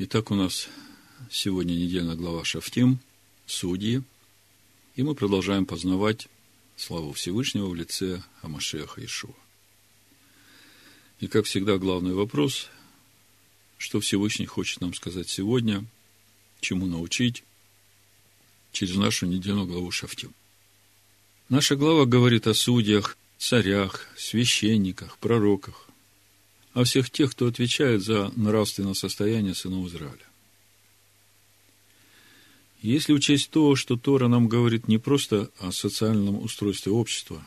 Итак, у нас сегодня недельная глава Шафтим, Судьи, и мы продолжаем познавать славу Всевышнего в лице Амашеха Ишуа. И, как всегда, главный вопрос, что Всевышний хочет нам сказать сегодня, чему научить через нашу недельную главу Шафтим. Наша глава говорит о судьях, царях, священниках, пророках, о всех тех, кто отвечает за нравственное состояние сынов Израиля. Если учесть то, что Тора нам говорит не просто о социальном устройстве общества,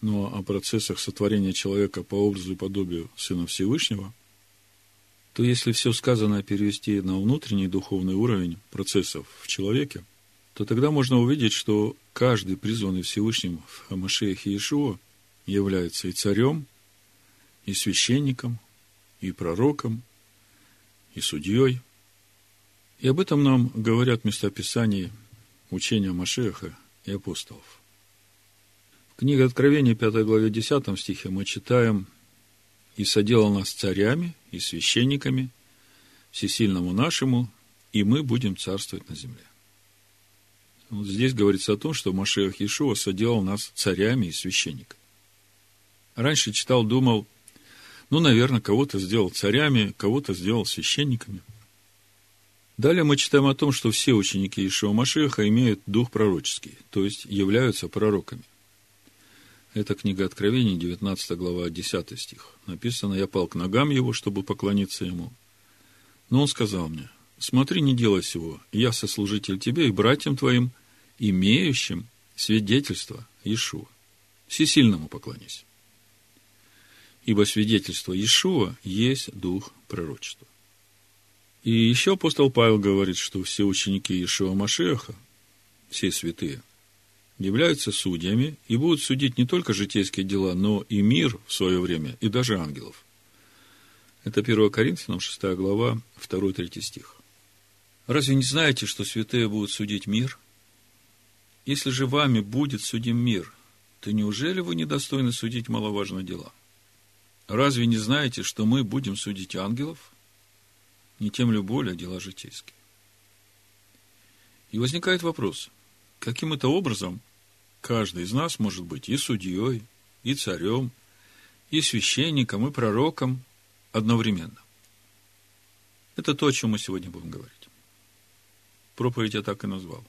но о процессах сотворения человека по образу и подобию Сына Всевышнего, то если все сказанное перевести на внутренний духовный уровень процессов в человеке, то тогда можно увидеть, что каждый призванный Всевышним в Амашеях Иешуа является и царем, и священником, и пророком, и судьей. И об этом нам говорят местописания учения Машеха и апостолов. В книге Откровения, 5 главе 10 стихе мы читаем «И соделал нас царями и священниками, всесильному нашему, и мы будем царствовать на земле». Вот здесь говорится о том, что Машех Иешуа соделал нас царями и священниками. Раньше читал, думал – ну, наверное, кого-то сделал царями, кого-то сделал священниками. Далее мы читаем о том, что все ученики Ишуа Машеха имеют дух пророческий, то есть являются пророками. Это книга Откровений, 19 глава, 10 стих. Написано, «Я пал к ногам его, чтобы поклониться ему. Но он сказал мне, смотри, не делай всего, я сослужитель тебе и братьям твоим, имеющим свидетельство Иешуа. Всесильному поклонись ибо свидетельство Иешуа есть дух пророчества. И еще апостол Павел говорит, что все ученики Иешуа Машеха, все святые, являются судьями и будут судить не только житейские дела, но и мир в свое время, и даже ангелов. Это 1 Коринфянам 6 глава, 2-3 стих. Разве не знаете, что святые будут судить мир? Если же вами будет судим мир, то неужели вы недостойны судить маловажные дела? Разве не знаете, что мы будем судить ангелов? Не тем ли более дела житейские? И возникает вопрос, каким это образом каждый из нас может быть и судьей, и царем, и священником, и пророком одновременно? Это то, о чем мы сегодня будем говорить. Проповедь я так и назвал.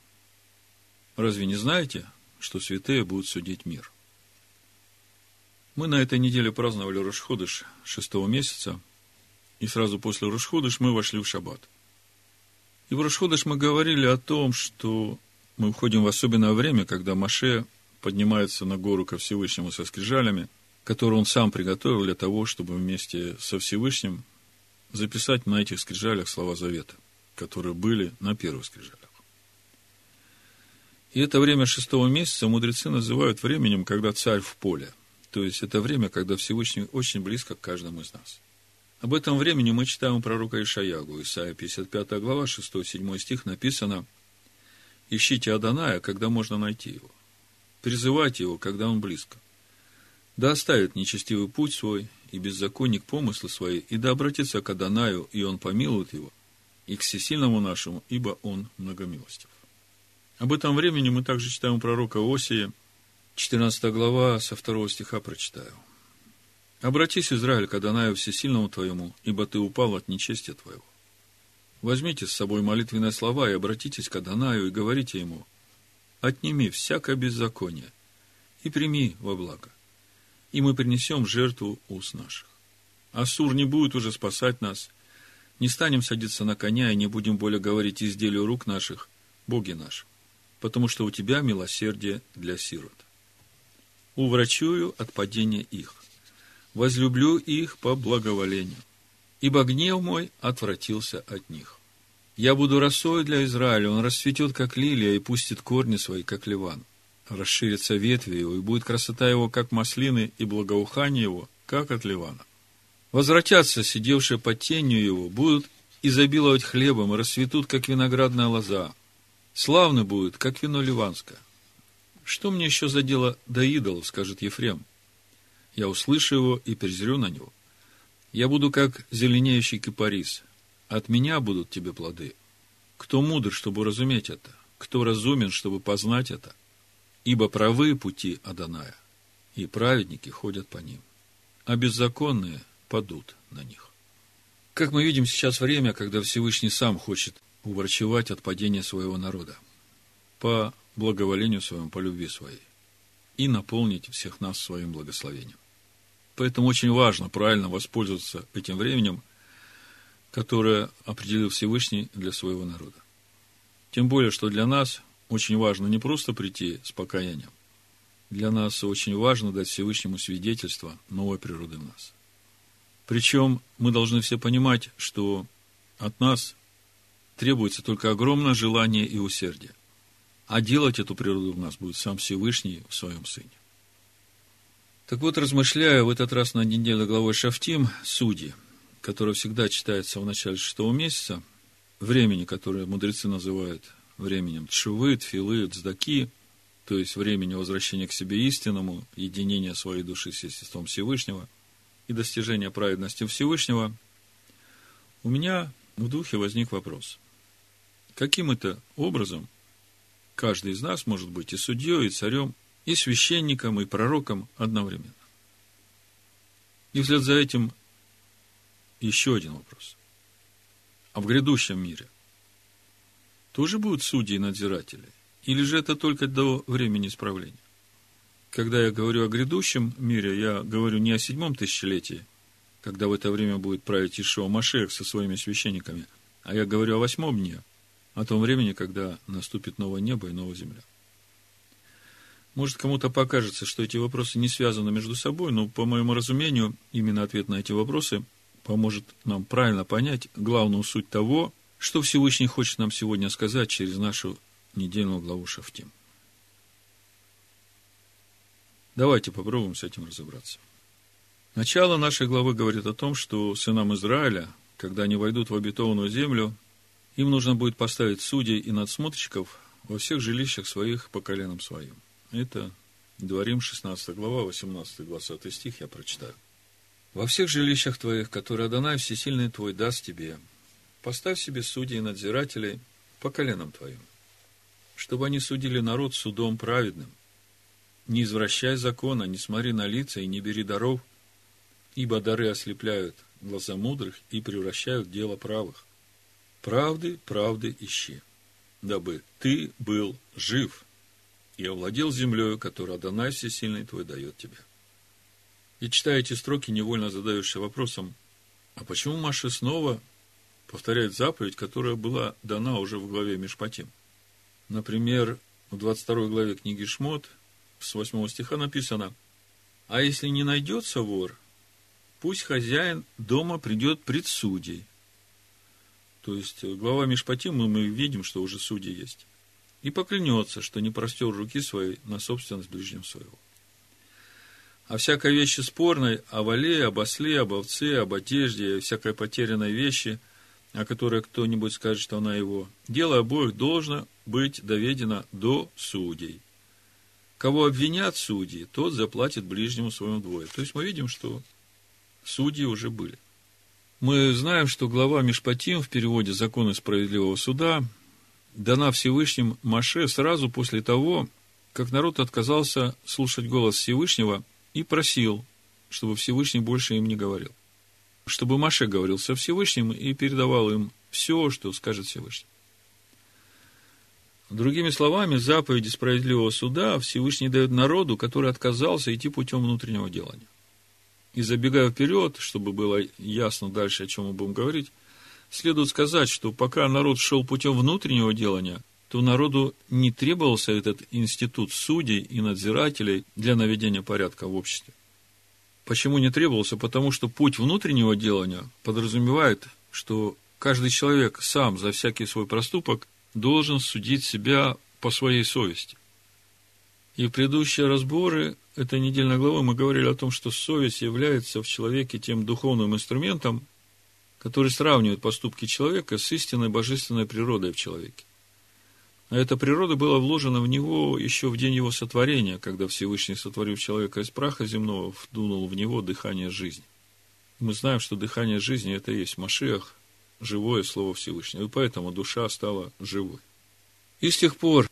Разве не знаете, что святые будут судить мир? – мы на этой неделе праздновали Рошходыш шестого месяца, и сразу после Рошходыш мы вошли в Шаббат. И в Рошходыш мы говорили о том, что мы входим в особенное время, когда Маше поднимается на гору ко Всевышнему со скрижалями, которые он сам приготовил для того, чтобы вместе со Всевышним записать на этих скрижалях слова завета, которые были на первых скрижалях. И это время шестого месяца мудрецы называют временем, когда царь в поле. То есть это время, когда Всевышний очень близко к каждому из нас. Об этом времени мы читаем у пророка Ишаягу, Исайя 55 глава, 6-7 стих написано «Ищите Аданая, когда можно найти его. Призывайте его, когда он близко. Да оставит нечестивый путь свой и беззаконник помыслы свои, и да обратится к Адонаю, и он помилует его, и к всесильному нашему, ибо он многомилостив». Об этом времени мы также читаем у пророка Осия, 14 глава, со второго стиха прочитаю. «Обратись, Израиль, к Адонаю Всесильному твоему, ибо ты упал от нечестия твоего. Возьмите с собой молитвенные слова и обратитесь к Адонаю и говорите ему, отними всякое беззаконие и прими во благо, и мы принесем жертву уст наших. Асур не будет уже спасать нас, не станем садиться на коня и не будем более говорить изделию рук наших, боги наши, потому что у тебя милосердие для сирот уврачую от падения их. Возлюблю их по благоволению, ибо гнев мой отвратился от них. Я буду росой для Израиля, он расцветет, как лилия, и пустит корни свои, как ливан. Расширится ветви его, и будет красота его, как маслины, и благоухание его, как от ливана. Возвратятся, сидевшие под тенью его, будут изобиловать хлебом и расцветут, как виноградная лоза. Славны будет, как вино ливанское. Что мне еще за дело до идола, скажет Ефрем. Я услышу его и презрю на него. Я буду как зеленеющий кипарис. от меня будут тебе плоды. Кто мудр, чтобы разуметь это? Кто разумен, чтобы познать это? Ибо правы пути Аданая, и праведники ходят по ним, а беззаконные падут на них. Как мы видим сейчас время, когда Всевышний сам хочет уврачевать от падения своего народа по благоволению своему, по любви своей и наполнить всех нас своим благословением. Поэтому очень важно правильно воспользоваться этим временем, которое определил Всевышний для своего народа. Тем более, что для нас очень важно не просто прийти с покаянием, для нас очень важно дать Всевышнему свидетельство новой природы в нас. Причем мы должны все понимать, что от нас требуется только огромное желание и усердие. А делать эту природу в нас будет сам Всевышний в своем Сыне. Так вот, размышляя в этот раз на неделю главой Шафтим, судьи, которая всегда читается в начале шестого месяца, времени, которое мудрецы называют временем Тшувы, Тфилы, Цдаки, то есть времени возвращения к себе истинному, единения своей души с естеством Всевышнего и достижения праведности Всевышнего, у меня в духе возник вопрос. Каким это образом каждый из нас может быть и судьей, и царем, и священником, и пророком одновременно? И вслед за этим еще один вопрос. А в грядущем мире тоже будут судьи и надзиратели? Или же это только до времени исправления? Когда я говорю о грядущем мире, я говорю не о седьмом тысячелетии, когда в это время будет править Ишуа Машех со своими священниками, а я говорю о восьмом дне, о том времени, когда наступит новое небо и новая земля. Может, кому-то покажется, что эти вопросы не связаны между собой, но, по моему разумению, именно ответ на эти вопросы поможет нам правильно понять главную суть того, что Всевышний хочет нам сегодня сказать через нашу недельную главу Шафтим. Давайте попробуем с этим разобраться. Начало нашей главы говорит о том, что сынам Израиля, когда они войдут в обетованную землю, им нужно будет поставить судей и надсмотрщиков во всех жилищах своих по коленам своим. Это Дворим 16 глава, 18-20 стих я прочитаю. Во всех жилищах твоих, которые Адонай Всесильный твой даст тебе, поставь себе судей и надзирателей по коленам твоим, чтобы они судили народ судом праведным. Не извращай закона, не смотри на лица и не бери даров, ибо дары ослепляют глаза мудрых и превращают дело правых. Правды, правды ищи, дабы ты был жив и овладел землею, которую Адонай Всесильный твой дает тебе. И читая эти строки, невольно задаешься вопросом, а почему Маша снова повторяет заповедь, которая была дана уже в главе Мишпатим? Например, в 22 главе книги Шмот, с 8 стиха написано, «А если не найдется вор, пусть хозяин дома придет пред судей». То есть, глава Мишпатим, мы видим, что уже судьи есть. И поклянется, что не простер руки своей на собственность ближнего своего о всякой вещи спорной, о вале, об осле, об овце, об одежде, о всякой потерянной вещи, о которой кто-нибудь скажет, что она его. Дело обоих должно быть доведено до судей. Кого обвинят судьи, тот заплатит ближнему своему двое. То есть мы видим, что судьи уже были. Мы знаем, что глава Мишпатим в переводе «Законы справедливого суда» дана Всевышним Маше сразу после того, как народ отказался слушать голос Всевышнего – и просил, чтобы Всевышний больше им не говорил. Чтобы Маше говорил со Всевышним и передавал им все, что скажет Всевышний. Другими словами, заповеди справедливого суда Всевышний дает народу, который отказался идти путем внутреннего делания. И забегая вперед, чтобы было ясно дальше, о чем мы будем говорить, следует сказать, что пока народ шел путем внутреннего делания, то народу не требовался этот институт судей и надзирателей для наведения порядка в обществе. Почему не требовался? Потому что путь внутреннего делания подразумевает, что каждый человек сам за всякий свой проступок должен судить себя по своей совести. И в предыдущие разборы этой недельной главы мы говорили о том, что совесть является в человеке тем духовным инструментом, который сравнивает поступки человека с истинной божественной природой в человеке. А эта природа была вложена в него еще в день его сотворения, когда Всевышний, сотворив человека из праха земного, вдунул в него дыхание жизни. Мы знаем, что дыхание жизни – это и есть Машиах, живое Слово Всевышнего. И поэтому душа стала живой. И с тех пор,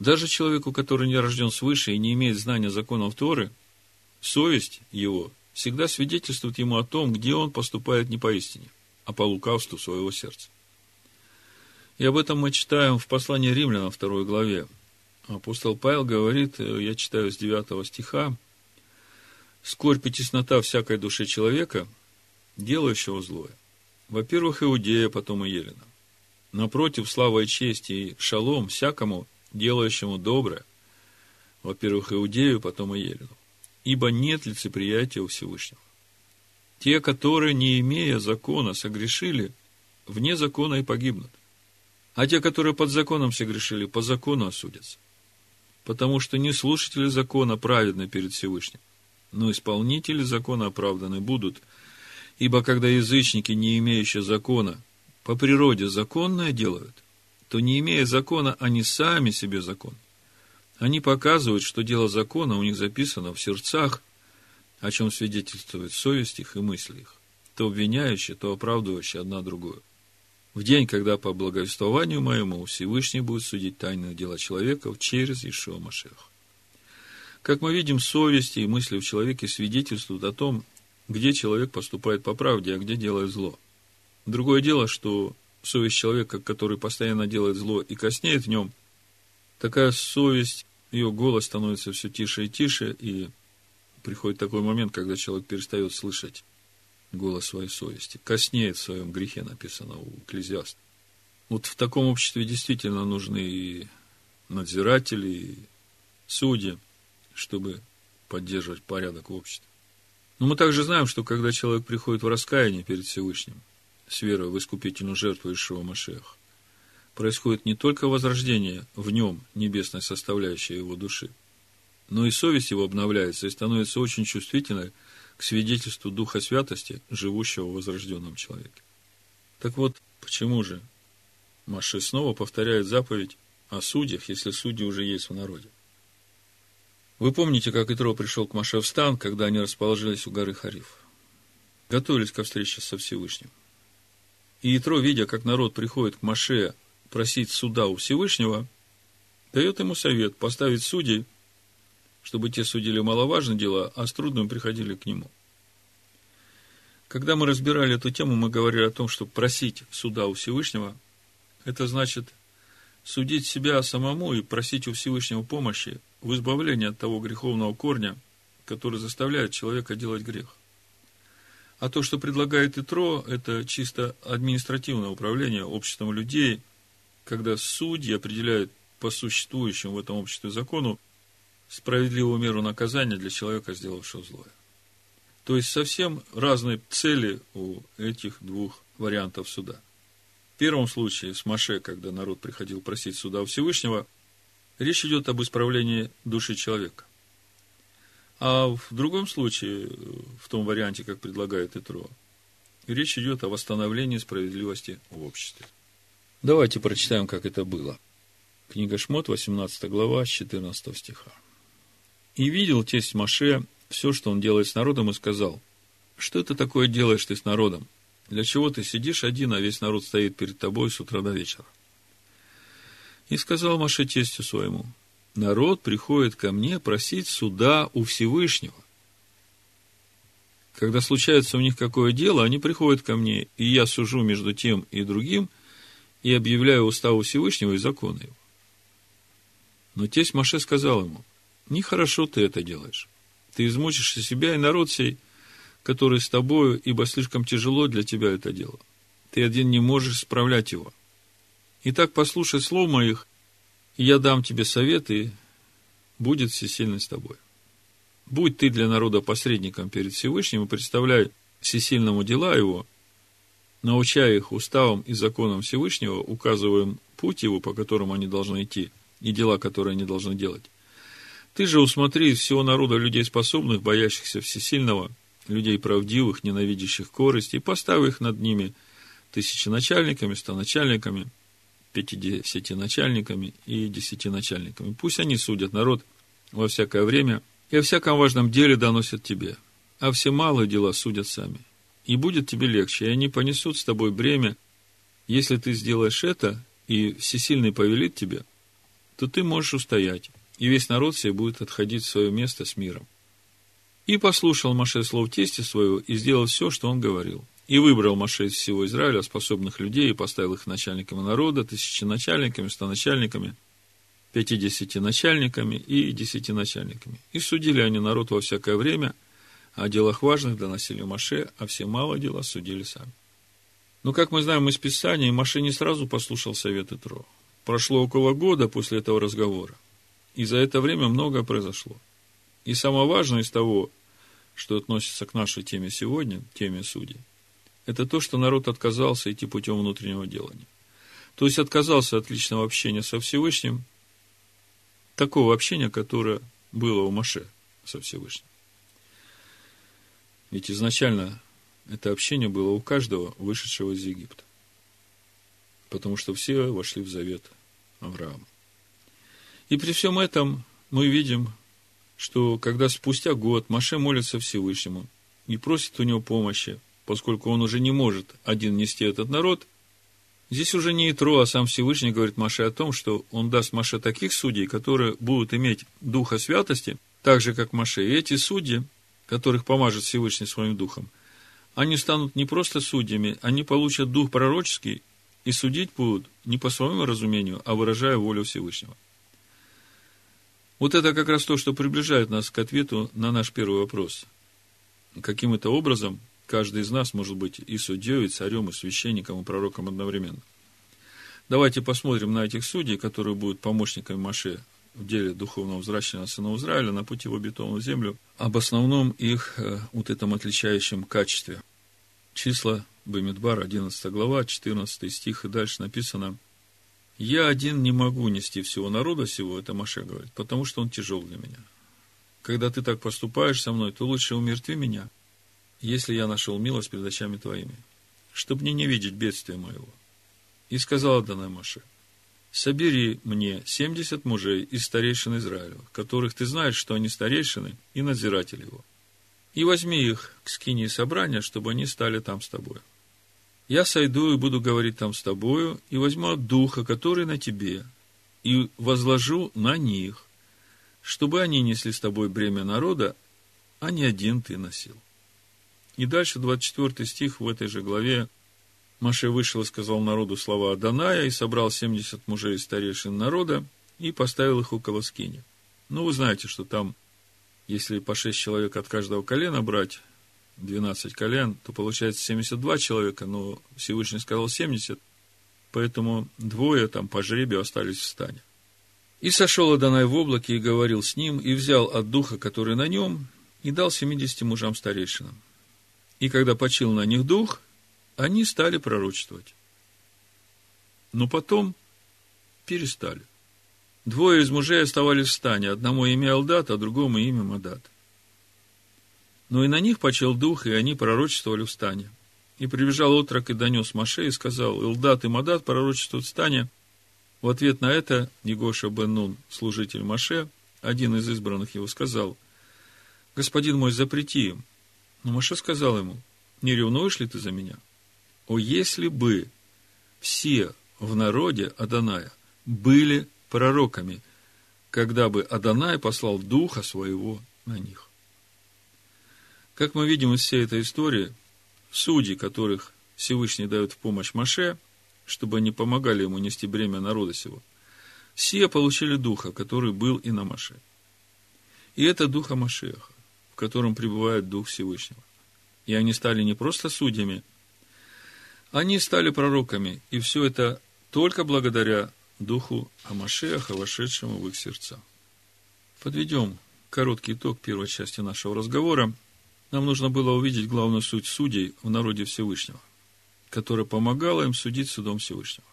даже человеку, который не рожден свыше и не имеет знания законов Торы, совесть его всегда свидетельствует ему о том, где он поступает не по истине, а по лукавству своего сердца. И об этом мы читаем в послании римлянам, второй главе. Апостол Павел говорит, э, я читаю с 9 стиха, «Скорбь и теснота всякой души человека, делающего злое. Во-первых, Иудея, потом и Елена. Напротив, слава и честь и шалом всякому, делающему доброе. Во-первых, Иудею, потом и Елену. Ибо нет лицеприятия у Всевышнего. Те, которые, не имея закона, согрешили, вне закона и погибнут. А те, которые под законом согрешили, по закону осудятся. Потому что не слушатели закона праведны перед Всевышним, но исполнители закона оправданы будут. Ибо когда язычники, не имеющие закона, по природе законное делают, то не имея закона, они сами себе закон. Они показывают, что дело закона у них записано в сердцах, о чем свидетельствует совесть их и мысли их, то обвиняющие, то оправдывающие одна другую в день, когда по благовествованию моему Всевышний будет судить тайные дела человеков через Ишуа Машех. Как мы видим, совесть и мысли в человеке свидетельствуют о том, где человек поступает по правде, а где делает зло. Другое дело, что совесть человека, который постоянно делает зло и коснеет в нем, такая совесть, ее голос становится все тише и тише, и приходит такой момент, когда человек перестает слышать голос своей совести, коснеет в своем грехе, написано у Экклезиаста. Вот в таком обществе действительно нужны и надзиратели, и судьи, чтобы поддерживать порядок в обществе. Но мы также знаем, что когда человек приходит в раскаяние перед Всевышним, с верой в искупительную жертву Ишуа Машеха, происходит не только возрождение в нем небесной составляющей его души, но и совесть его обновляется и становится очень чувствительной к свидетельству Духа Святости, живущего в возрожденном человеке. Так вот, почему же Маше снова повторяет заповедь о судьях, если судьи уже есть в народе? Вы помните, как Итро пришел к Маше в стан, когда они расположились у горы Хариф? Готовились ко встрече со Всевышним. И Итро, видя, как народ приходит к Маше просить суда у Всевышнего, дает ему совет поставить судей – чтобы те судили маловажные дела, а с трудным приходили к нему. Когда мы разбирали эту тему, мы говорили о том, что просить суда у Всевышнего, это значит судить себя самому и просить у Всевышнего помощи в избавлении от того греховного корня, который заставляет человека делать грех. А то, что предлагает Итро, это чисто административное управление обществом людей, когда судьи определяют по существующему в этом обществе закону справедливую меру наказания для человека, сделавшего злое. То есть совсем разные цели у этих двух вариантов суда. В первом случае с Маше, когда народ приходил просить суда у Всевышнего, речь идет об исправлении души человека. А в другом случае, в том варианте, как предлагает Итро, речь идет о восстановлении справедливости в обществе. Давайте прочитаем, как это было. Книга Шмот, 18 глава, 14 стиха. И видел тесть Маше все, что он делает с народом, и сказал, что это такое делаешь ты с народом? Для чего ты сидишь один, а весь народ стоит перед тобой с утра до вечера? И сказал Маше тестю своему, народ приходит ко мне просить суда у Всевышнего. Когда случается у них какое дело, они приходят ко мне, и я сужу между тем и другим, и объявляю уставу Всевышнего и законы его. Но тесть Маше сказал ему, Нехорошо ты это делаешь. Ты измучишься себя и народ сей, который с тобою, ибо слишком тяжело для тебя это дело. Ты один не можешь справлять его. Итак, послушай слов моих, и я дам тебе советы, будет всесильный с тобой. Будь ты для народа посредником перед Всевышним и представляй всесильному дела его, научая их уставам и законам Всевышнего, указывая им путь его, по которому они должны идти, и дела, которые они должны делать. Ты же усмотри из всего народа людей способных, боящихся всесильного, людей правдивых, ненавидящих корости, и поставь их над ними тысяченачальниками, стоначальниками, пятидесятиначальниками и десятиначальниками. Пусть они судят народ во всякое время и о всяком важном деле доносят тебе, а все малые дела судят сами. И будет тебе легче, и они понесут с тобой бремя Если ты сделаешь это, и всесильный повелит тебе, то ты можешь устоять, и весь народ себе будет отходить в свое место с миром. И послушал Маше слов тести своего, и сделал все, что он говорил. И выбрал Маше из всего Израиля способных людей, и поставил их начальниками народа, тысяченачальниками, стоначальниками, пятидесяти начальниками и десяти начальниками. И судили они народ во всякое время, а о делах важных доносили Маше, а все малые дела судили сами. Но, как мы знаем из Писания, Маше не сразу послушал советы Тро. Прошло около года после этого разговора. И за это время многое произошло. И самое важное из того, что относится к нашей теме сегодня, теме судей, это то, что народ отказался идти путем внутреннего делания. То есть отказался от личного общения со Всевышним, такого общения, которое было у Маше со Всевышним. Ведь изначально это общение было у каждого, вышедшего из Египта. Потому что все вошли в завет Авраама. И при всем этом мы видим, что когда спустя год Маше молится Всевышнему и просит у него помощи, поскольку он уже не может один нести этот народ, здесь уже не Итро, а сам Всевышний говорит Маше о том, что он даст Маше таких судей, которые будут иметь духа святости, так же, как Маше. И эти судьи, которых помажет Всевышний своим духом – они станут не просто судьями, они получат дух пророческий и судить будут не по своему разумению, а выражая волю Всевышнего. Вот это как раз то, что приближает нас к ответу на наш первый вопрос. Каким это образом каждый из нас может быть и судьей, и царем, и священником, и пророком одновременно. Давайте посмотрим на этих судей, которые будут помощниками Маше в деле духовного возвращения сынов Израиля на пути в обетованную землю, об основном их э, вот этом отличающем качестве. Числа Бамидбар, 11 глава, 14 стих, и дальше написано «Я один не могу нести всего народа сего», это Маше говорит, потому что он тяжел для меня. Когда ты так поступаешь со мной, то лучше умертви меня, если я нашел милость перед очами твоими, чтобы мне не видеть бедствия моего. И сказал Адонай Маше, собери мне семьдесят мужей из старейшин Израиля, которых ты знаешь, что они старейшины и надзиратели его. И возьми их к скине собрания, чтобы они стали там с тобой. Я сойду и буду говорить там с тобою, и возьму от духа, который на тебе, и возложу на них, чтобы они несли с тобой бремя народа, а не один ты носил. И дальше 24 стих в этой же главе Маше вышел и сказал народу слова Аданая, и собрал 70 мужей из старейшин народа, и поставил их около скини. Ну, вы знаете, что там, если по 6 человек от каждого колена брать, 12 колен, то получается 72 человека, но Всевышний сказал 70, поэтому двое там по жребию остались в стане. И сошел Адонай в облаке и говорил с ним, и взял от духа, который на нем, и дал 70 мужам старейшинам. И когда почил на них дух, они стали пророчествовать. Но потом перестали. Двое из мужей оставались в стане, одному имя Алдат, а другому имя Мадат. Но и на них почел дух, и они пророчествовали в стане. И прибежал отрок и донес Маше и сказал, Илдат и Мадат пророчествуют в стане. В ответ на это Негоша бен Нун, служитель Маше, один из избранных его, сказал, «Господин мой, запрети им». Но Маше сказал ему, «Не ревнуешь ли ты за меня?» О, если бы все в народе Аданая были пророками, когда бы Адонай послал Духа Своего на них. Как мы видим из всей этой истории, судьи, которых Всевышний дает в помощь Маше, чтобы они помогали ему нести бремя народа сего, все получили Духа, который был и на Маше. И это Духа Машеха, котором пребывает Дух Всевышнего. И они стали не просто судьями, они стали пророками, и все это только благодаря Духу Амашеха, вошедшему в их сердца. Подведем короткий итог первой части нашего разговора. Нам нужно было увидеть главную суть судей в народе Всевышнего, которая помогала им судить судом Всевышнего.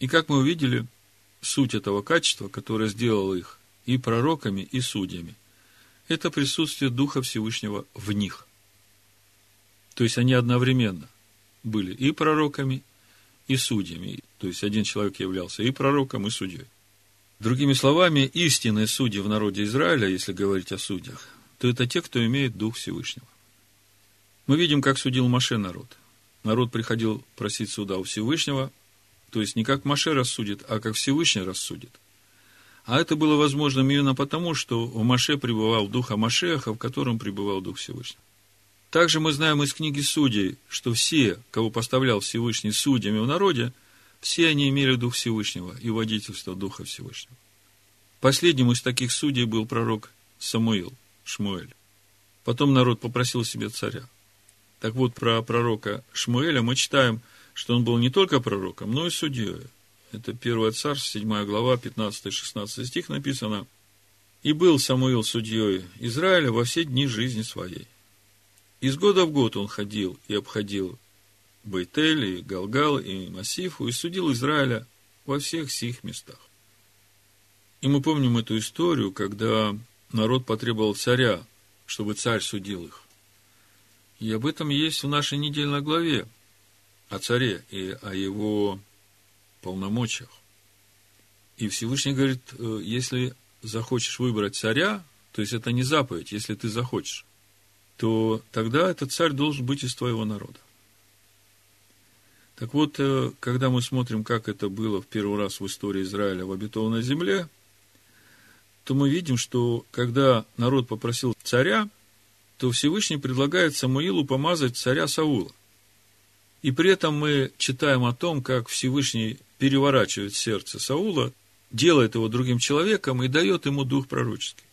И как мы увидели, суть этого качества, которое сделало их и пророками, и судьями, это присутствие Духа Всевышнего в них. То есть они одновременно были и пророками, и судьями. То есть один человек являлся и пророком, и судьей. Другими словами, истинные судьи в народе Израиля, если говорить о судьях, то это те, кто имеет Дух Всевышнего. Мы видим, как судил Маше народ. народ приходил просить суда у Всевышнего, то есть не как Маше рассудит, а как Всевышний рассудит. А это было возможно именно потому, что в Маше пребывал дух Амашеха, в котором пребывал дух Всевышнего. Также мы знаем из книги Судей, что все, кого поставлял Всевышний судьями в народе, все они имели Дух Всевышнего и водительство Духа Всевышнего. Последним из таких судей был пророк Самуил, Шмуэль. Потом народ попросил себе царя. Так вот, про пророка Шмуэля мы читаем, что он был не только пророком, но и судьей. Это 1 Царств, 7 глава, 15-16 стих написано. «И был Самуил судьей Израиля во все дни жизни своей. Из года в год он ходил и обходил Бейтель, и Галгал, и Массифу, и судил Израиля во всех сих местах. И мы помним эту историю, когда народ потребовал царя, чтобы царь судил их. И об этом есть в нашей недельной главе о царе и о его полномочиях. И Всевышний говорит, «Э, если захочешь выбрать царя, то есть это не заповедь, если ты захочешь, то тогда этот царь должен быть из твоего народа. Так вот, э, когда мы смотрим, как это было в первый раз в истории Израиля в обетованной земле, то мы видим, что когда народ попросил царя, то Всевышний предлагает Самуилу помазать царя Саула. И при этом мы читаем о том, как Всевышний переворачивает сердце Саула, делает его другим человеком и дает ему дух пророческий.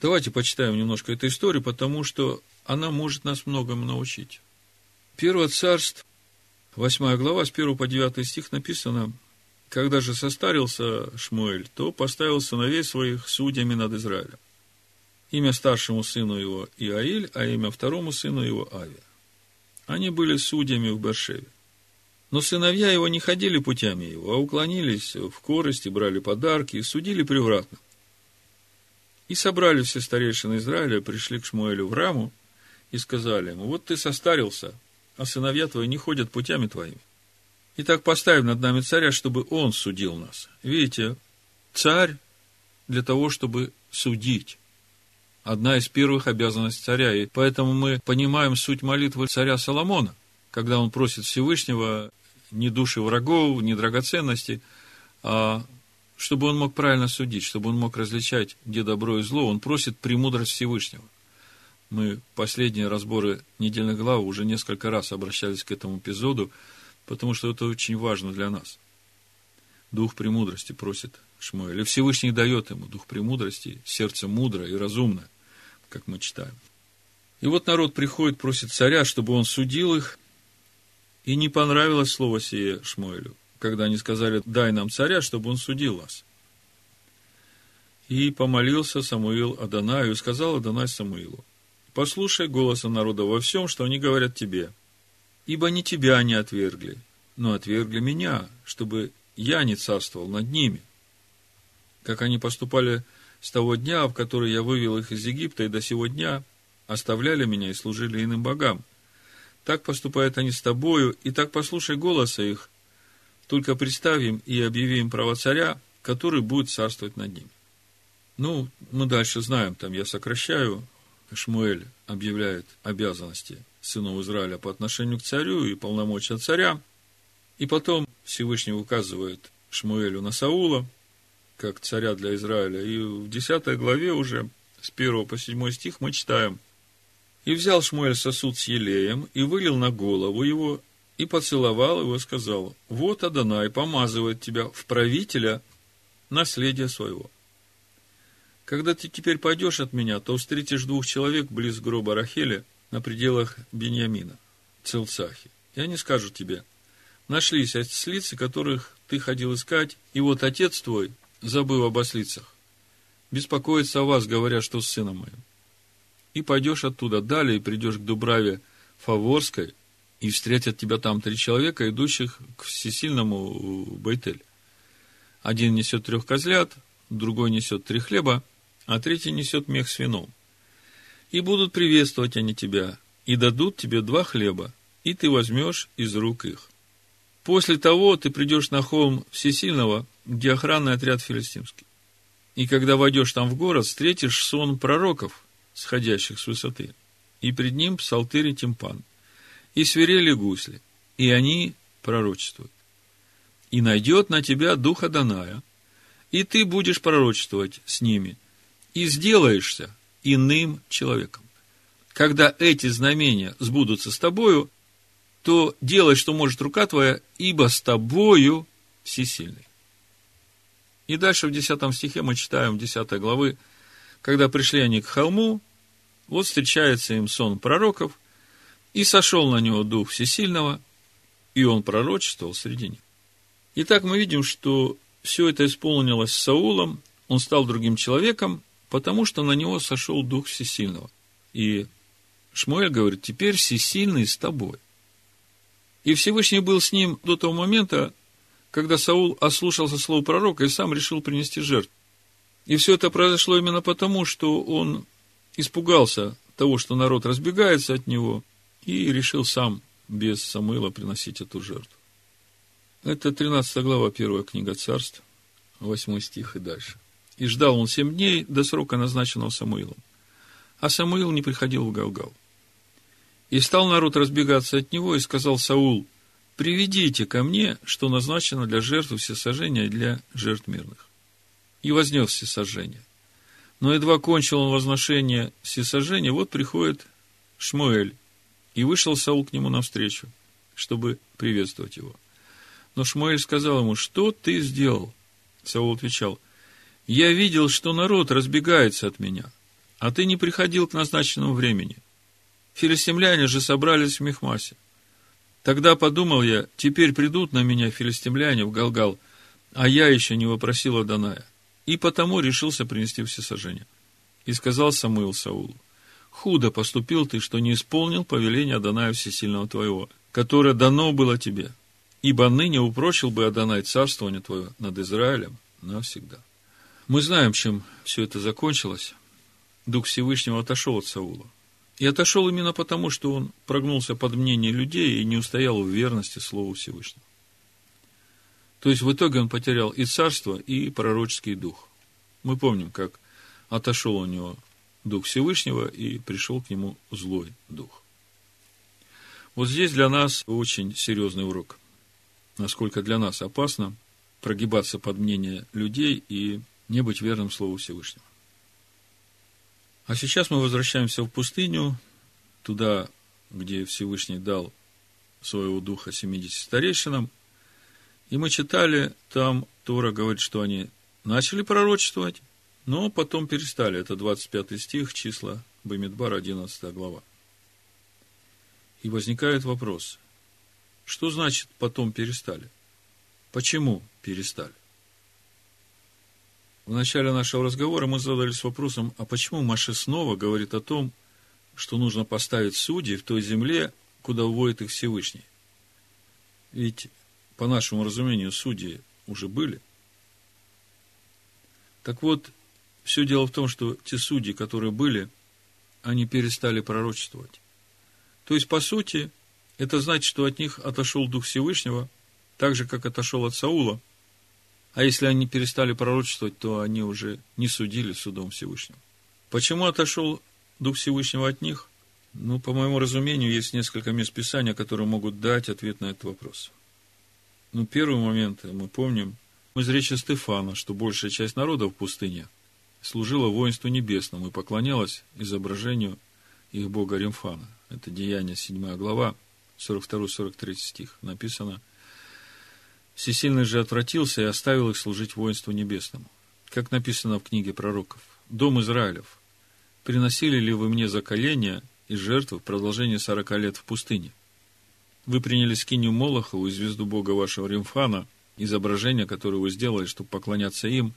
Давайте почитаем немножко эту историю, потому что она может нас многому научить. Первое царство, 8 глава, с 1 по 9 стих написано, «Когда же состарился Шмуэль, то поставил сыновей своих судьями над Израилем. Имя старшему сыну его Иаиль, а имя второму сыну его Авия. Они были судьями в Бершеве. Но сыновья его не ходили путями его, а уклонились в корости, брали подарки и судили превратно. И собрали все старейшины Израиля, пришли к Шмуэлю в Раму и сказали ему, вот ты состарился, а сыновья твои не ходят путями твоими. Итак, поставь над нами царя, чтобы он судил нас. Видите, царь для того, чтобы судить. Одна из первых обязанностей царя. И поэтому мы понимаем суть молитвы царя Соломона, когда он просит Всевышнего не души врагов, не драгоценности, а чтобы он мог правильно судить, чтобы он мог различать, где добро и зло, он просит премудрость Всевышнего. Мы последние разборы недельной главы уже несколько раз обращались к этому эпизоду, потому что это очень важно для нас. Дух премудрости просит Шмуэль. Всевышний дает ему дух премудрости, сердце мудрое и разумное, как мы читаем. И вот народ приходит, просит царя, чтобы он судил их, и не понравилось слово сие Шмуэлю когда они сказали, дай нам царя, чтобы он судил нас. И помолился Самуил Адонаю и сказал Адонай Самуилу, послушай голоса народа во всем, что они говорят тебе, ибо не тебя они отвергли, но отвергли меня, чтобы я не царствовал над ними. Как они поступали с того дня, в который я вывел их из Египта, и до сего дня оставляли меня и служили иным богам. Так поступают они с тобою, и так послушай голоса их, только представим и объявим право царя, который будет царствовать над ним. Ну, мы дальше знаем, там я сокращаю, Шмуэль объявляет обязанности сынов Израиля по отношению к царю и полномочия царя. И потом Всевышний указывает Шмуэлю на Саула, как царя для Израиля. И в 10 главе уже с 1 по 7 стих мы читаем. «И взял Шмуэль сосуд с елеем, и вылил на голову его, и поцеловал его и сказал, вот Адонай помазывает тебя в правителя наследия своего. Когда ты теперь пойдешь от меня, то встретишь двух человек близ гроба Рахеля на пределах Беньямина, Целцахи. И они скажут тебе, нашлись ослицы, которых ты ходил искать, и вот отец твой, забыв об ослицах, беспокоится о вас, говоря, что с сыном моим. И пойдешь оттуда далее, и придешь к Дубраве Фаворской, и встретят тебя там три человека, идущих к всесильному Байтель. Один несет трех козлят, другой несет три хлеба, а третий несет мех с вином. И будут приветствовать они тебя, и дадут тебе два хлеба, и ты возьмешь из рук их. После того ты придешь на холм Всесильного, где охранный отряд филистимский. И когда войдешь там в город, встретишь сон пророков, сходящих с высоты, и пред ним псалтырь и тимпан – и свирели гусли, и они пророчествуют. И найдет на тебя духа Даная, и ты будешь пророчествовать с ними, и сделаешься иным человеком. Когда эти знамения сбудутся с тобою, то делай, что может рука твоя, ибо с тобою всесильный. И дальше в 10 стихе мы читаем 10 главы, когда пришли они к холму, вот встречается им сон пророков, и сошел на него дух всесильного, и он пророчествовал среди них. Итак, мы видим, что все это исполнилось с Саулом, он стал другим человеком, потому что на него сошел дух всесильного. И Шмуэль говорит, теперь всесильный с тобой. И Всевышний был с ним до того момента, когда Саул ослушался слова пророка и сам решил принести жертву. И все это произошло именно потому, что он испугался того, что народ разбегается от него, и решил сам без Самуила приносить эту жертву. Это 13 глава, первая книга царств, 8 стих и дальше. И ждал он семь дней до срока, назначенного Самуилом. А Самуил не приходил в Галгал. И стал народ разбегаться от него, и сказал Саул, «Приведите ко мне, что назначено для жертвы всесожжения и для жертв мирных». И вознес всесожжение. Но едва кончил он возношение всесожжения, вот приходит Шмуэль, и вышел Саул к нему навстречу, чтобы приветствовать его. Но Шмуэль сказал ему, что ты сделал? Саул отвечал, я видел, что народ разбегается от меня, а ты не приходил к назначенному времени. Филистимляне же собрались в Мехмасе. Тогда подумал я, теперь придут на меня филистимляне в Галгал, а я еще не вопросил Аданая. И потому решился принести всесожжение. И сказал Самуил Саулу, худо поступил ты, что не исполнил повеление Адоная Всесильного твоего, которое дано было тебе, ибо ныне упрочил бы Адонай царствование твое над Израилем навсегда. Мы знаем, чем все это закончилось. Дух Всевышнего отошел от Саула. И отошел именно потому, что он прогнулся под мнение людей и не устоял в верности Слову Всевышнего. То есть в итоге он потерял и царство, и пророческий дух. Мы помним, как отошел у него дух Всевышнего и пришел к нему злой дух. Вот здесь для нас очень серьезный урок. Насколько для нас опасно прогибаться под мнение людей и не быть верным Слову Всевышнего. А сейчас мы возвращаемся в пустыню, туда, где Всевышний дал своего духа 70 старейшинам. И мы читали, там Тора говорит, что они начали пророчествовать, но потом перестали. Это 25 стих, числа Бамидбар, 11 глава. И возникает вопрос, что значит потом перестали? Почему перестали? В начале нашего разговора мы задались вопросом, а почему Маша снова говорит о том, что нужно поставить судей в той земле, куда уводит их Всевышний? Ведь, по нашему разумению, судьи уже были. Так вот, все дело в том, что те судьи, которые были, они перестали пророчествовать. То есть, по сути, это значит, что от них отошел Дух Всевышнего, так же, как отошел от Саула – а если они перестали пророчествовать, то они уже не судили судом Всевышнего. Почему отошел Дух Всевышнего от них? Ну, по моему разумению, есть несколько мест Писания, которые могут дать ответ на этот вопрос. Ну, первый момент, мы помним из речи Стефана, что большая часть народа в пустыне служила воинству небесному и поклонялась изображению их бога Римфана. Это Деяние 7 глава, 42-43 стих. Написано – Всесильный же отвратился и оставил их служить воинству небесному. Как написано в книге пророков. «Дом Израилев, приносили ли вы мне заколения и жертвы в продолжение сорока лет в пустыне? Вы приняли скинию Молохову и звезду Бога вашего Римфана, изображение, которое вы сделали, чтобы поклоняться им,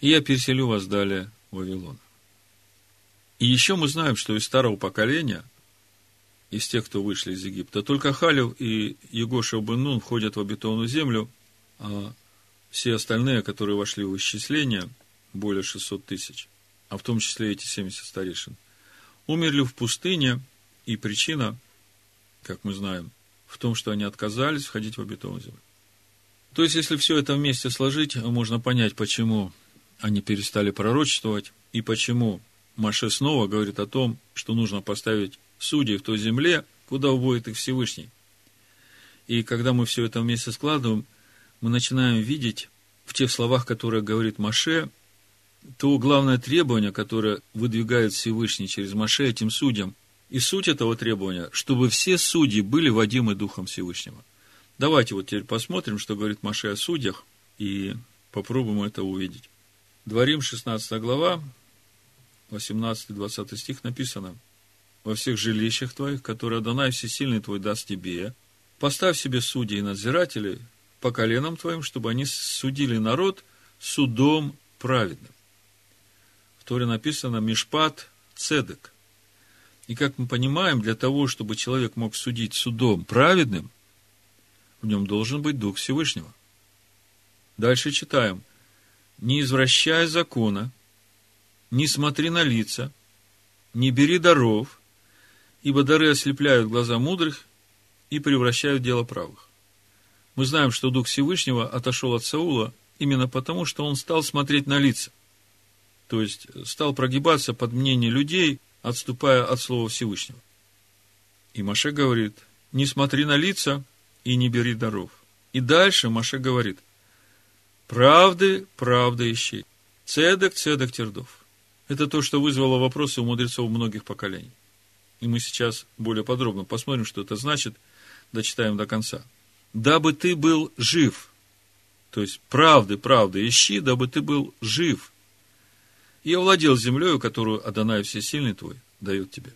и я переселю вас далее в Вавилон». И еще мы знаем, что из старого поколения – из тех, кто вышли из Египта. Только Халев и Егоша Бен входят в обетованную землю, а все остальные, которые вошли в исчисление, более 600 тысяч, а в том числе эти 70 старейшин, умерли в пустыне, и причина, как мы знаем, в том, что они отказались входить в обетованную землю. То есть, если все это вместе сложить, можно понять, почему они перестали пророчествовать, и почему Маше снова говорит о том, что нужно поставить судей в той земле, куда уводит их Всевышний. И когда мы все это вместе складываем, мы начинаем видеть в тех словах, которые говорит Маше, то главное требование, которое выдвигает Всевышний через Маше этим судьям. И суть этого требования, чтобы все судьи были водимы Духом Всевышнего. Давайте вот теперь посмотрим, что говорит Маше о судьях, и попробуем это увидеть. Дворим, 16 глава, 18-20 стих написано. «Во всех жилищах твоих, которые Адонай Всесильный твой даст тебе, поставь себе судей и надзирателей по коленам твоим, чтобы они судили народ судом праведным». В Торе написано «Мишпат цедек». И как мы понимаем, для того, чтобы человек мог судить судом праведным, в нем должен быть Дух Всевышнего. Дальше читаем. «Не извращай закона, не смотри на лица, не бери даров, ибо дары ослепляют глаза мудрых и превращают дело правых. Мы знаем, что Дух Всевышнего отошел от Саула именно потому, что он стал смотреть на лица. То есть, стал прогибаться под мнение людей, отступая от Слова Всевышнего. И Маше говорит, не смотри на лица и не бери даров. И дальше Маше говорит, правды, правды ищи, цедок, цедок тердов. Это то, что вызвало вопросы у мудрецов многих поколений. И мы сейчас более подробно посмотрим, что это значит, дочитаем до конца. Дабы ты был жив, то есть правды, правды ищи, дабы ты был жив, и овладел землею, которую Адонай Всесильный твой дает тебе.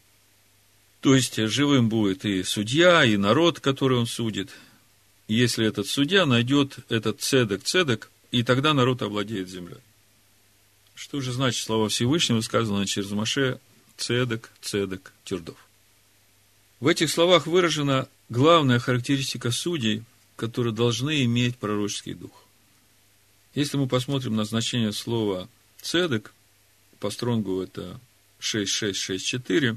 То есть, живым будет и судья, и народ, который он судит. Если этот судья найдет этот цедок, цедок, и тогда народ овладеет землей. Что же значит слова Всевышнего, сказано через Маше «цедек, цедек, тюрдов». В этих словах выражена главная характеристика судей, которые должны иметь пророческий дух. Если мы посмотрим на значение слова «цедек», по стронгу это 6664,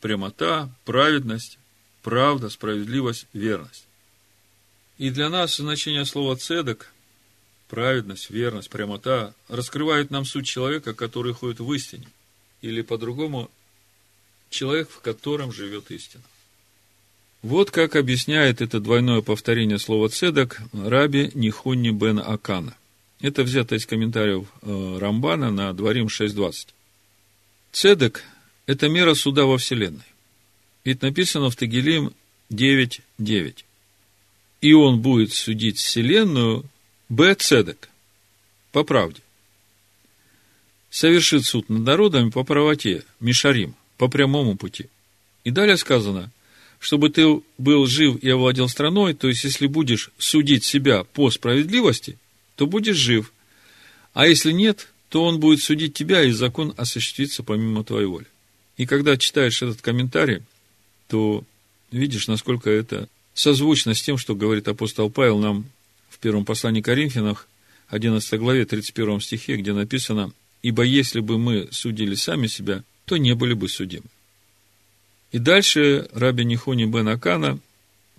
прямота, праведность, правда, справедливость, верность. И для нас значение слова «цедек» праведность, верность, прямота раскрывают нам суть человека, который ходит в истине. Или по-другому, человек, в котором живет истина. Вот как объясняет это двойное повторение слова «цедок» раби Нихунни бен Акана. Это взято из комментариев э, Рамбана на Дворим 6.20. Цедок – это мера суда во Вселенной. Ведь написано в Тагилим 9.9. И он будет судить Вселенную Б. Цедек. По правде. Совершит суд над народами по правоте, Мишарим, по прямому пути. И далее сказано, чтобы ты был жив и овладел страной, то есть, если будешь судить себя по справедливости, то будешь жив. А если нет, то он будет судить тебя, и закон осуществится помимо твоей воли. И когда читаешь этот комментарий, то видишь, насколько это созвучно с тем, что говорит апостол Павел нам в первом послании Коринфянах, 11 главе, 31 стихе, где написано, «Ибо если бы мы судили сами себя, то не были бы судимы». И дальше Раби Нихуни бен Акана,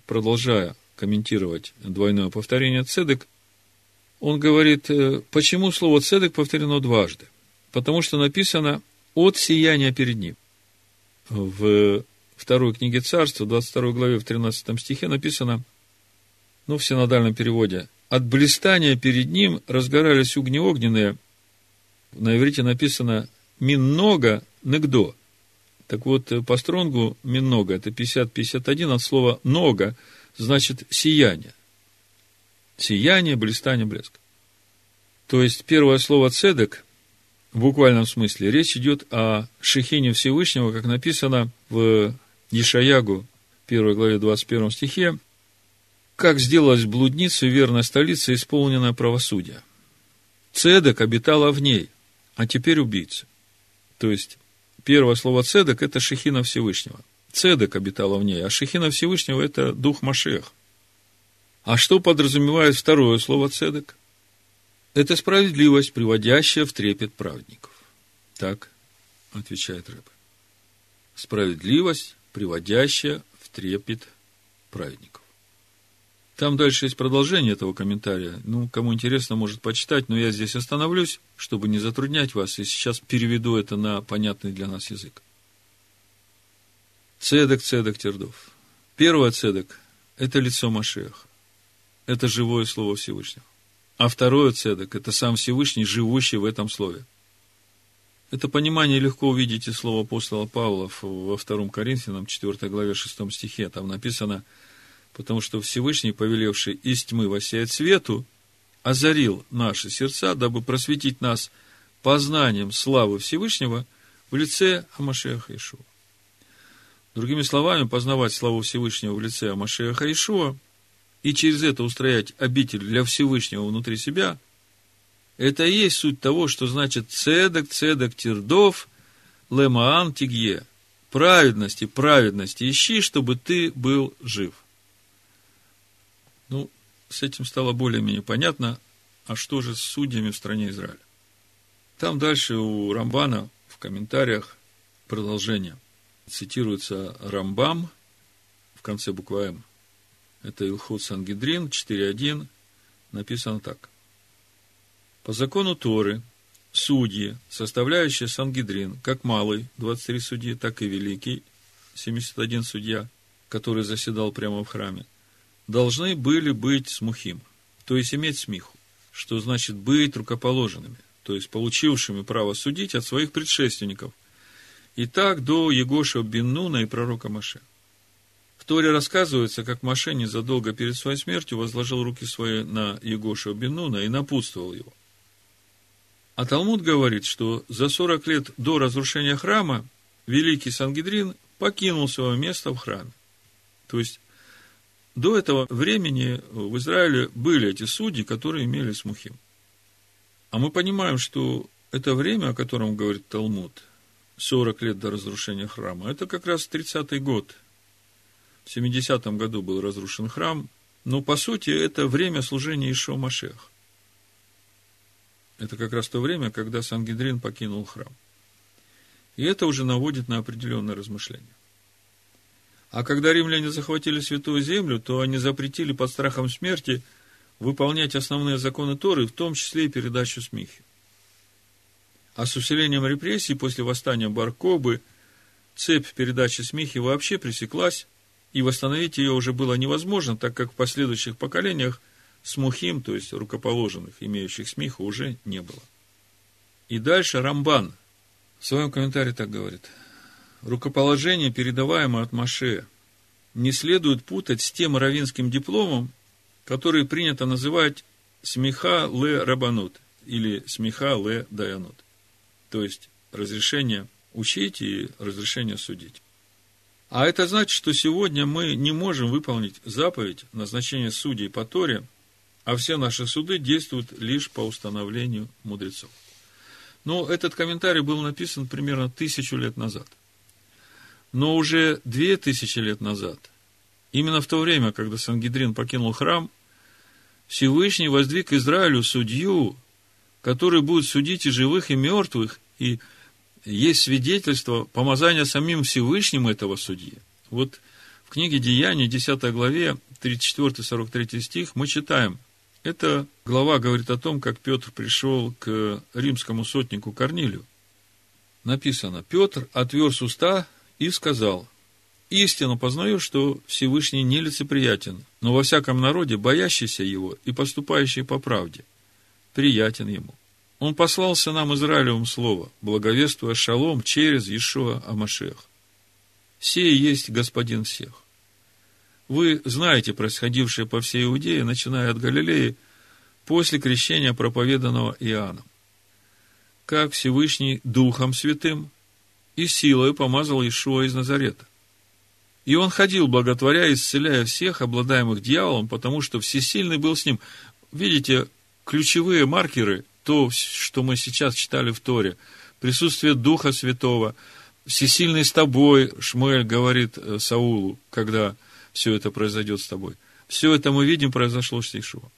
продолжая комментировать двойное повторение цедек, он говорит, э, почему слово цедек повторено дважды? Потому что написано «от сияния перед ним». В второй книге Царства, 22 главе, в 13 стихе написано – ну, в синодальном переводе, от блистания перед ним разгорались угни огненные. На иврите написано «минного негдо». Так вот, по стронгу «минного» – это 50-51 от слова «много», значит «сияние». Сияние, блистание, блеск. То есть, первое слово «цедек» в буквальном смысле речь идет о Шехине Всевышнего, как написано в Ешаягу, 1 главе 21 стихе, как сделалась блудница верная столица, исполненная правосудия. Цедек обитала в ней, а теперь убийца. То есть, первое слово цедек – это Шехина Всевышнего. Цедек обитала в ней, а Шехина Всевышнего – это Дух Машех. А что подразумевает второе слово цедек? Это справедливость, приводящая в трепет праведников. Так отвечает Рэб. Справедливость, приводящая в трепет праведников. Там дальше есть продолжение этого комментария. Ну, кому интересно, может почитать, но я здесь остановлюсь, чтобы не затруднять вас, и сейчас переведу это на понятный для нас язык. Цедек, цедек, тердов. Первое цедек – это лицо Машех. Это живое слово Всевышнего. А второе цедек – это сам Всевышний, живущий в этом слове. Это понимание легко увидеть из слова апостола Павла во втором Коринфянам, 4 главе, 6 стихе. Там написано, потому что Всевышний, повелевший из тьмы воссеять свету, озарил наши сердца, дабы просветить нас познанием славы Всевышнего в лице Амашеха Ишуа. Другими словами, познавать славу Всевышнего в лице Амашеха Ишуа и через это устроять обитель для Всевышнего внутри себя, это и есть суть того, что значит цедок, цедок, тирдов, лемаан, тигье. Праведности, праведности ищи, чтобы ты был жив. Ну, с этим стало более-менее понятно, а что же с судьями в стране Израиля. Там дальше у Рамбана в комментариях продолжение. Цитируется Рамбам в конце буквы М. Это Илхут Сангидрин 4.1. Написано так. По закону Торы, судьи, составляющие Сангидрин, как малый, 23 судьи, так и великий, 71 судья, который заседал прямо в храме, должны были быть смухим, то есть иметь смеху, что значит быть рукоположенными, то есть получившими право судить от своих предшественников. И так до Егоша Беннуна и пророка Маше. В Торе рассказывается, как Маше незадолго перед своей смертью возложил руки свои на Егоша Беннуна и напутствовал его. А Талмуд говорит, что за 40 лет до разрушения храма великий Сангидрин покинул свое место в храме. То есть, до этого времени в Израиле были эти судьи, которые имели смухим. А мы понимаем, что это время, о котором говорит Талмуд, 40 лет до разрушения храма, это как раз 30-й год. В 70-м году был разрушен храм, но по сути это время служения Ишо Машех. Это как раз то время, когда Сангидрин покинул храм. И это уже наводит на определенное размышление. А когда римляне захватили Святую Землю, то они запретили под страхом смерти выполнять основные законы Торы, в том числе и передачу Смихи. А с усилением репрессий после восстания Баркобы цепь передачи Смихи вообще пресеклась, и восстановить ее уже было невозможно, так как в последующих поколениях смухим, то есть рукоположенных, имеющих смиху, уже не было. И дальше Рамбан в своем комментарии так говорит. Рукоположение, передаваемое от Маше, не следует путать с тем равинским дипломом, который принято называть смеха ле рабанут или смеха ле даянут. То есть разрешение учить и разрешение судить. А это значит, что сегодня мы не можем выполнить заповедь назначения судей по Торе – а все наши суды действуют лишь по установлению мудрецов. Но этот комментарий был написан примерно тысячу лет назад. Но уже две тысячи лет назад, именно в то время, когда Сангидрин покинул храм, Всевышний воздвиг Израилю судью, который будет судить и живых, и мертвых, и есть свидетельство помазания самим Всевышним этого судьи. Вот в книге Деяний, 10 главе, 34-43 стих, мы читаем – эта глава говорит о том, как Петр пришел к римскому сотнику Корнилию. Написано, Петр отверз уста и сказал, «Истинно познаю, что Всевышний нелицеприятен, но во всяком народе боящийся его и поступающий по правде, приятен ему. Он послал нам Израилевым слово, благовествуя шалом через Ишуа Амашех. Сей есть Господин всех. Вы знаете происходившее по всей Иудее, начиная от Галилеи, после крещения, проповеданного Иоанном. Как Всевышний Духом Святым и силой помазал Ишуа из Назарета. И он ходил, благотворя, исцеляя всех, обладаемых дьяволом, потому что всесильный был с ним. Видите, ключевые маркеры, то, что мы сейчас читали в Торе, присутствие Духа Святого, всесильный с тобой, Шмуэль говорит э, Саулу, когда все это произойдет с тобой. Все это мы видим произошло с Ишуа.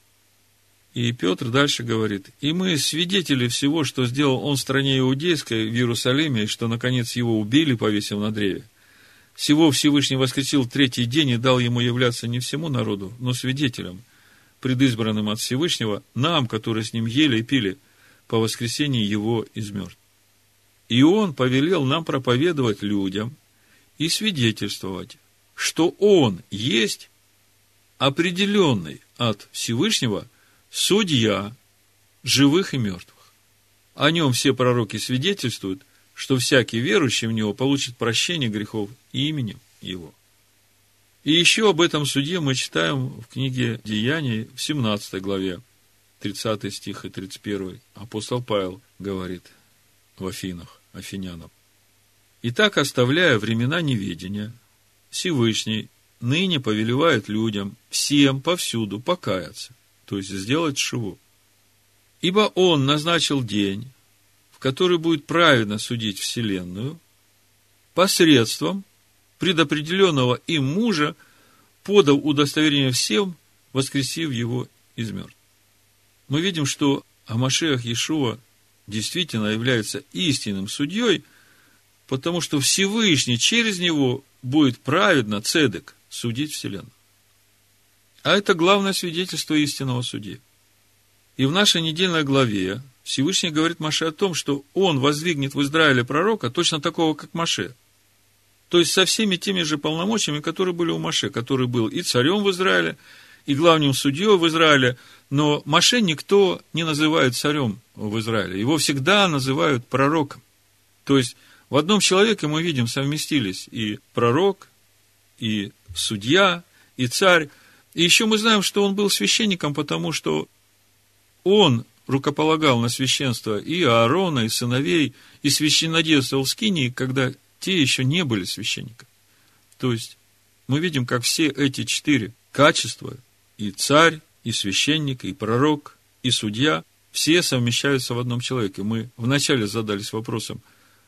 И Петр дальше говорит, и мы свидетели всего, что сделал он в стране иудейской, в Иерусалиме, и что, наконец, его убили, повесив на древе. Всего Всевышний воскресил третий день и дал ему являться не всему народу, но свидетелям, предызбранным от Всевышнего, нам, которые с ним ели и пили, по воскресении его из мертвых. И он повелел нам проповедовать людям, и свидетельствовать, что Он есть определенный от Всевышнего судья живых и мертвых. О нем все пророки свидетельствуют, что всякий верующий в него получит прощение грехов именем его. И еще об этом суде мы читаем в книге Деяний в 17 главе, 30 стих и 31. Апостол Павел говорит в Афинах, Афинянам. Итак, оставляя времена неведения, Всевышний ныне повелевает людям всем повсюду покаяться, то есть сделать шиву. Ибо Он назначил день, в который будет правильно судить Вселенную, посредством предопределенного им мужа, подал удостоверение всем, воскресив его из мертвых. Мы видим, что Амашех Иешуа действительно является истинным судьей, потому что Всевышний через него будет праведно, цедек, судить Вселенную. А это главное свидетельство истинного судьи. И в нашей недельной главе Всевышний говорит Маше о том, что он воздвигнет в Израиле пророка, точно такого, как Маше. То есть со всеми теми же полномочиями, которые были у Маше, который был и царем в Израиле, и главным судьей в Израиле, но Маше никто не называет царем в Израиле. Его всегда называют пророком. То есть в одном человеке мы видим совместились и пророк, и судья, и царь. И еще мы знаем, что он был священником, потому что он рукополагал на священство и Аарона, и сыновей, и священнодействовал в Скинии, когда те еще не были священниками. То есть, мы видим, как все эти четыре качества, и царь, и священник, и пророк, и судья, все совмещаются в одном человеке. Мы вначале задались вопросом,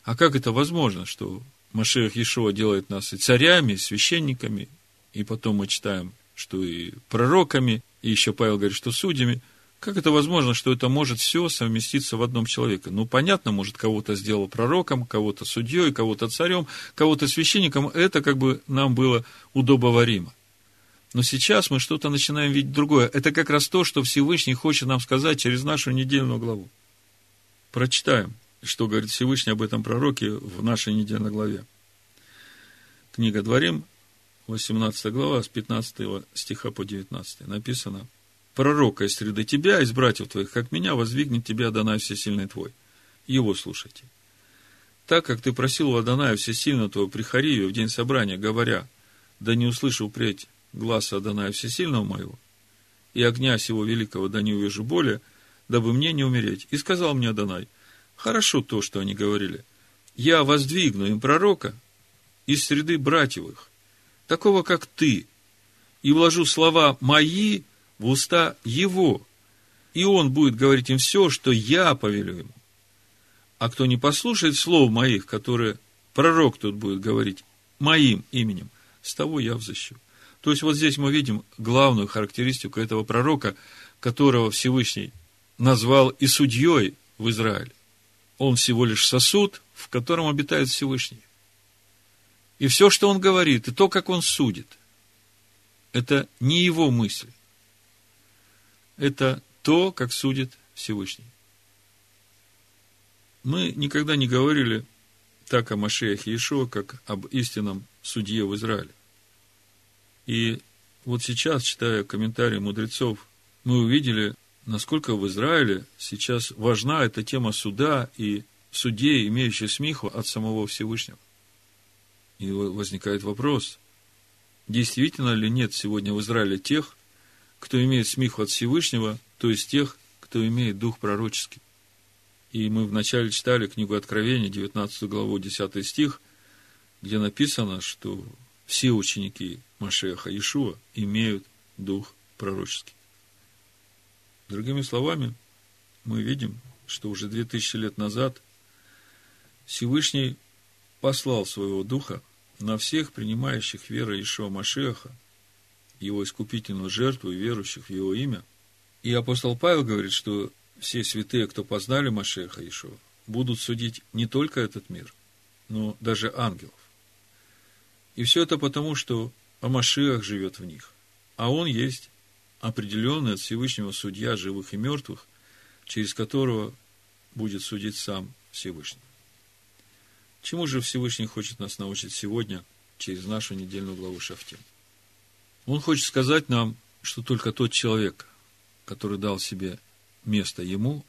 а как это возможно, что Машех Иешуа делает нас и царями, и священниками, и потом мы читаем, что и пророками, и еще Павел говорит, что судьями – как это возможно, что это может все совместиться в одном человеке? Ну, понятно, может, кого-то сделал пророком, кого-то судьей, кого-то царем, кого-то священником. Это как бы нам было удобоваримо. Но сейчас мы что-то начинаем видеть другое. Это как раз то, что Всевышний хочет нам сказать через нашу недельную главу. Прочитаем, что говорит Всевышний об этом пророке в нашей недельной главе. Книга Дворим, 18 глава, с 15 стиха по 19 написано – пророка из среды тебя, из братьев твоих, как меня, воздвигнет тебя Адонай Всесильный твой. Его слушайте. Так как ты просил у Адоная Всесильного твоего при Хариве в день собрания, говоря, да не услышу впредь гласа Адоная Всесильного моего, и огня сего великого да не увижу более, дабы мне не умереть. И сказал мне Адонай, хорошо то, что они говорили, я воздвигну им пророка из среды братьев их, такого, как ты, и вложу слова мои в уста Его, и Он будет говорить им все, что я повелю ему. А кто не послушает слов моих, которые пророк тут будет говорить моим именем, с того я взыщу. То есть вот здесь мы видим главную характеристику этого пророка, которого Всевышний назвал и судьей в Израиле. Он всего лишь сосуд, в котором обитает Всевышний. И все, что он говорит, и то, как он судит, это не его мысли это то, как судит Всевышний. Мы никогда не говорили так о Машеях Иешуа, как об истинном судье в Израиле. И вот сейчас, читая комментарии мудрецов, мы увидели, насколько в Израиле сейчас важна эта тема суда и судей, имеющих смеху от самого Всевышнего. И возникает вопрос, действительно ли нет сегодня в Израиле тех, кто имеет смеху от Всевышнего, то есть тех, кто имеет дух пророческий. И мы вначале читали книгу Откровения, 19 главу, 10 стих, где написано, что все ученики Машеха Иешуа имеют дух пророческий. Другими словами, мы видим, что уже 2000 лет назад Всевышний послал своего духа на всех принимающих веру Ишуа Машеха, его искупительную жертву и верующих в его имя. И апостол Павел говорит, что все святые, кто познали Машеха Ишуа, будут судить не только этот мир, но даже ангелов. И все это потому, что Амашиах живет в них, а он есть определенный от Всевышнего судья живых и мертвых, через которого будет судить сам Всевышний. Чему же Всевышний хочет нас научить сегодня через нашу недельную главу Шафтим. Он хочет сказать нам, что только тот человек, который дал себе место ему,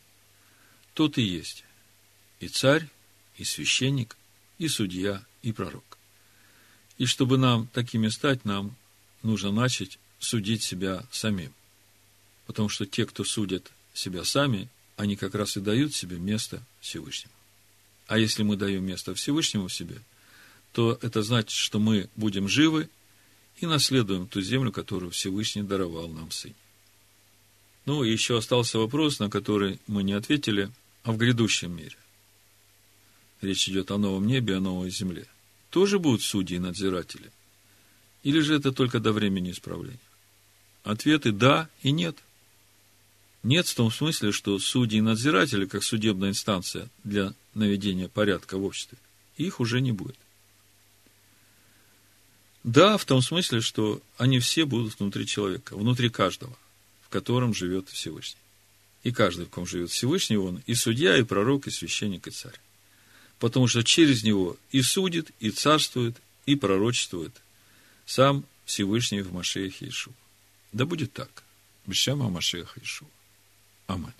тот и есть и царь, и священник, и судья, и пророк. И чтобы нам такими стать, нам нужно начать судить себя самим. Потому что те, кто судят себя сами, они как раз и дают себе место Всевышнему. А если мы даем место Всевышнему в себе, то это значит, что мы будем живы и наследуем ту землю, которую Всевышний даровал нам Сын. Ну, и еще остался вопрос, на который мы не ответили, а в грядущем мире. Речь идет о новом небе, о новой земле. Тоже будут судьи и надзиратели? Или же это только до времени исправления? Ответы «да» и «нет». Нет в том смысле, что судьи и надзиратели, как судебная инстанция для наведения порядка в обществе, их уже не будет. Да, в том смысле, что они все будут внутри человека, внутри каждого, в котором живет Всевышний. И каждый, в ком живет Всевышний, он и судья, и пророк, и священник, и царь. Потому что через него и судит, и царствует, и пророчествует сам Всевышний в Машеях Иешуа. Да будет так. Бешема Машеях Иешуа. Aman.